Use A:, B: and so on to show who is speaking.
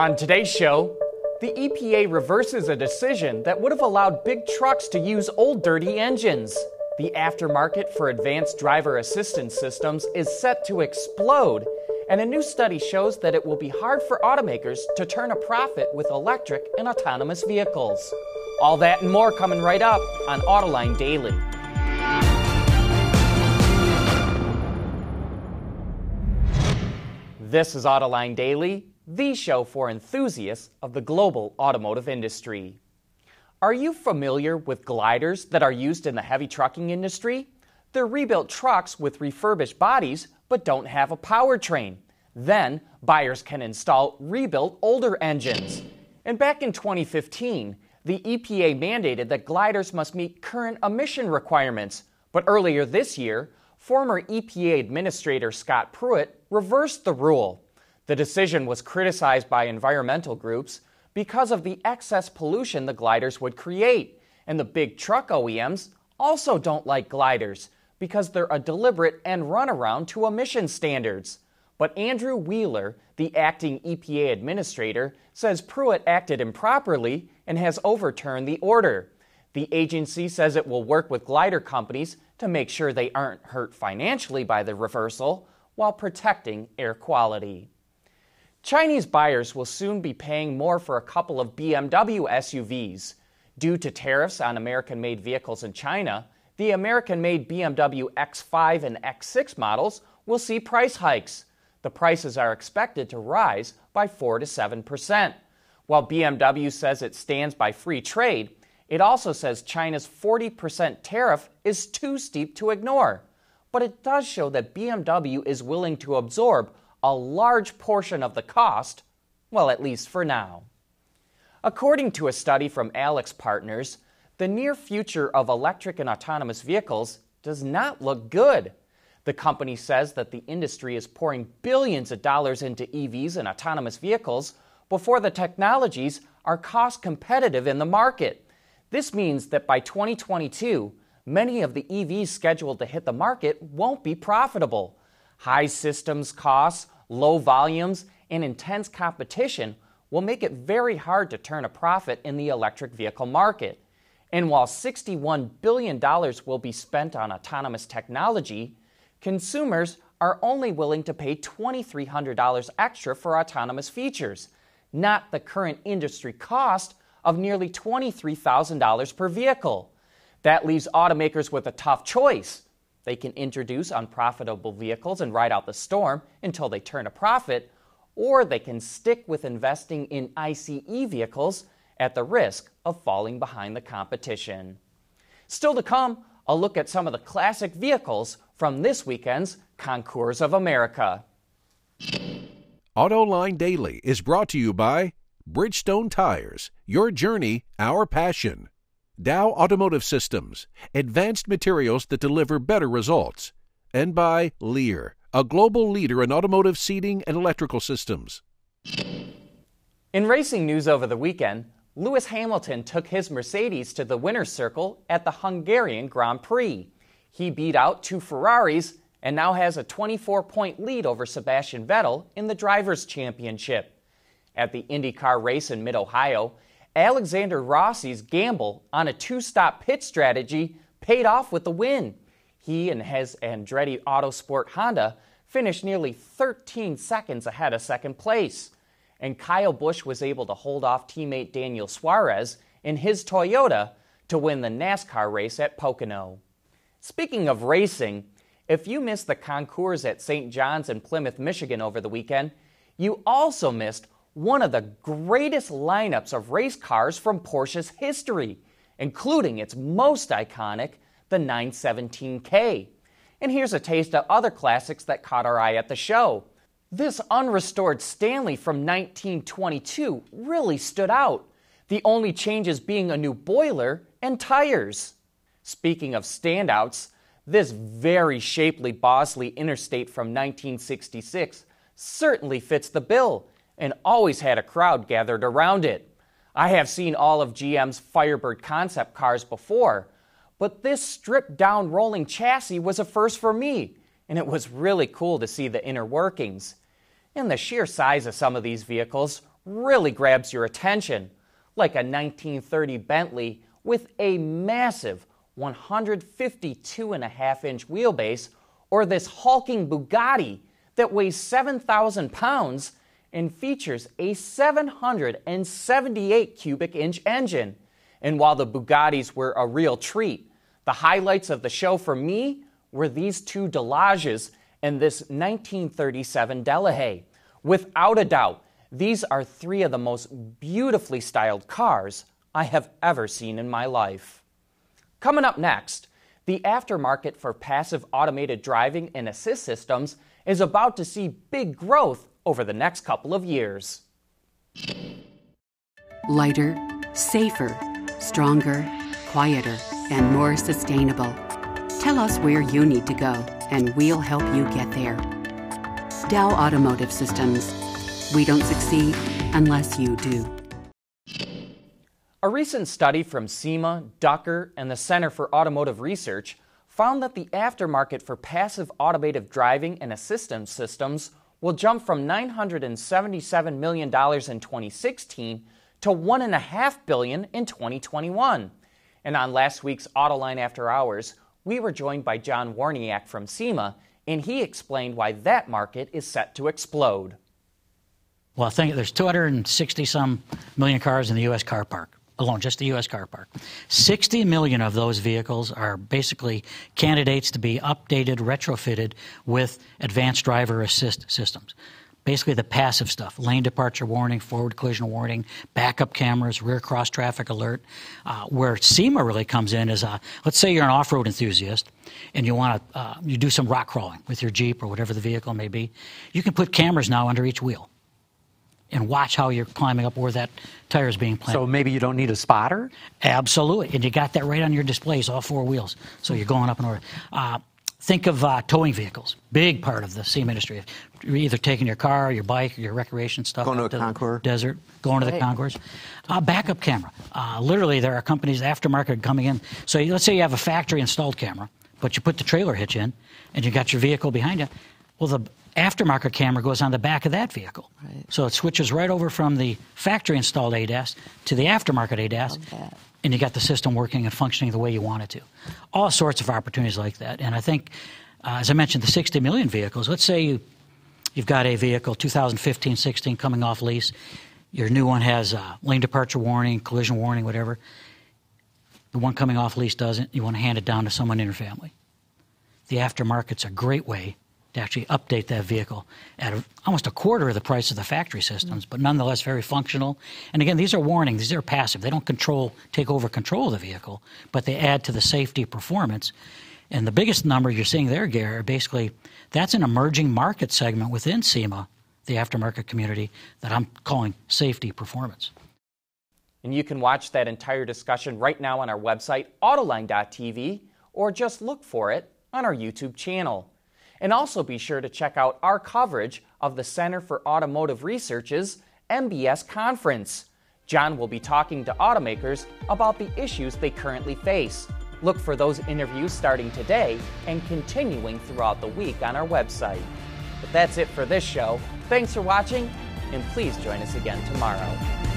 A: On today's show, the EPA reverses a decision that would have allowed big trucks to use old dirty engines. The aftermarket for advanced driver assistance systems is set to explode, and a new study shows that it will be hard for automakers to turn a profit with electric and autonomous vehicles. All that and more coming right up on Autoline Daily. This is Autoline Daily, the show for enthusiasts of the global automotive industry. Are you familiar with gliders that are used in the heavy trucking industry? They're rebuilt trucks with refurbished bodies but don't have a powertrain. Then, buyers can install rebuilt older engines. And back in 2015, the EPA mandated that gliders must meet current emission requirements. But earlier this year, former EPA Administrator Scott Pruitt reversed the rule. The decision was criticized by environmental groups because of the excess pollution the gliders would create. And the big truck OEMs also don't like gliders because they're a deliberate end runaround to emission standards. But Andrew Wheeler, the acting EPA administrator, says Pruitt acted improperly and has overturned the order. The agency says it will work with glider companies to make sure they aren't hurt financially by the reversal while protecting air quality. Chinese buyers will soon be paying more for a couple of BMW SUVs. Due to tariffs on American made vehicles in China, the American made BMW X5 and X6 models will see price hikes. The prices are expected to rise by 4 to 7 percent. While BMW says it stands by free trade, it also says China's 40% tariff is too steep to ignore. But it does show that BMW is willing to absorb a large portion of the cost, well, at least for now. According to a study from AlixPartners, the near future of electric and autonomous vehicles does not look good. The company says that the industry is pouring billions of dollars into EVs and autonomous vehicles before the technologies are cost competitive in the market. This means that by 2022, many of the EVs scheduled to hit the market won't be profitable. High systems costs, low volumes, and intense competition will make it very hard to turn a profit in the electric vehicle market. And while $61 billion will be spent on autonomous technology, consumers are only willing to pay $2,300 extra for autonomous features, not the current industry cost of nearly $23,000 per vehicle. That leaves automakers with a tough choice. They can introduce unprofitable vehicles and ride out the storm until they turn a profit, or they can stick with investing in ICE vehicles at the risk of falling behind the competition. Still to come, a look at some of the classic vehicles from this weekend's Concours of America.
B: AutoLine Daily is brought to you by Bridgestone Tires, your journey, our passion. Dow Automotive Systems, advanced materials that deliver better results. And by Lear, a global leader in automotive seating and electrical systems.
A: In racing news over the weekend, Lewis Hamilton took his Mercedes to the winner's circle at the Hungarian Grand Prix. He beat out two Ferraris and now has a 24 point lead over Sebastian Vettel in the Drivers' Championship. At the IndyCar race in mid Ohio, Alexander Rossi's gamble on a two stop pit strategy paid off with the win. He and his Andretti Autosport Honda finished nearly 13 seconds ahead of second place. And Kyle Busch was able to hold off teammate Daniel Suarez in his Toyota to win the NASCAR race at Pocono. Speaking of racing, if you missed the concours at St. John's in Plymouth, Michigan over the weekend, you also missed one of the greatest lineups of race cars from Porsche's history, including its most iconic, the 917K. And here's a taste of other classics that caught our eye at the show. This unrestored Stanley from 1922 really stood out, the only changes being a new boiler and tires. Speaking of standouts, this very shapely Bosley Interstate from 1966 certainly fits the bill and always had a crowd gathered around it. I have seen all of GM's Firebird concept cars before, but this stripped down rolling chassis was a first for me, and it was really cool to see the inner workings. And the sheer size of some of these vehicles really grabs your attention, like a 1930 Bentley with a massive 152.5 inch wheelbase, or this hulking Bugatti that weighs 7,000 pounds and features a 778 cubic inch engine. And while the Bugattis were a real treat, the highlights of the show for me were these two Delages and this 1937 Delahaye. Without a doubt, these are three of the most beautifully styled cars I have ever seen in my life. Coming up next, the aftermarket for passive automated driving and assist systems is about to see big growth over the next couple of years.
C: Lighter, safer, stronger, quieter, and more sustainable. Tell us where you need to go, and we'll help you get there. Dow Automotive Systems. We don't succeed unless you do.
A: A recent study from SEMA, Ducker, and the Center for Automotive Research found that the aftermarket for passive automated driving and assistance systems will jump from $977 million in 2016 to 1.5 billion in 2021. And on last week's Autoline After Hours, we were joined by John Waraniak from SEMA, and he explained why that market is set to explode.
D: Well, I think there's 260 some million cars in the U.S. car park alone, just the U.S. car park. 60 million of those vehicles are basically candidates to be updated, retrofitted with advanced driver assist systems. Basically, the passive stuff lane departure warning, forward collision warning, backup cameras, rear cross traffic alert. Uh, where SEMA really comes in is a, let's say you're an off road enthusiast and you want to uh, you do some rock crawling with your Jeep or whatever the vehicle may be. You can put cameras now under each wheel and watch how you're climbing up where that tire is being planted.
E: So maybe you don't need a spotter?
D: Absolutely. And you got that right on your displays, all four wheels. So you're going up and over. Uh, think of uh, towing vehicles, big part of the SEMA industry. You're either taking your car, your bike, your recreation stuff
E: going to
D: a
E: the Concours.
D: desert, going to the Concours. Uh, backup camera. Uh, literally, there are companies aftermarket coming in. So let's say you have a factory installed camera, but you put the trailer hitch in, and you got your vehicle behind you. Well, the aftermarket camera goes on the back of that vehicle.
F: Right.
D: So it switches right over from the factory installed ADAS to the aftermarket ADAS. And you got the system working and functioning the way you want it to. All sorts of opportunities like that. And I think, uh, as I mentioned, the 60 million vehicles, let's say you, you've got a vehicle 2015 16 coming off lease. Your new one has uh, lane departure warning, collision warning, whatever. The one coming off lease doesn't. You want to hand it down to someone in your family. The aftermarket's a great way to actually update that vehicle at a, almost a quarter of the price of the factory systems, but nonetheless very functional. And again, these are warning; these are passive. They don't control, take over control of the vehicle, but they add to the safety performance. And the biggest number you're seeing there, Gary, basically that's an emerging market segment within SEMA, the aftermarket community, that I'm calling safety performance.
A: And you can watch that entire discussion right now on our website, Autoline.tv, or just look for it on our YouTube channel. And also be sure to check out our coverage of the Center for Automotive Research's MBS conference. John will be talking to automakers about the issues they currently face. Look for those interviews starting today and continuing throughout the week on our website. But that's it for this show. Thanks for watching, and please join us again tomorrow.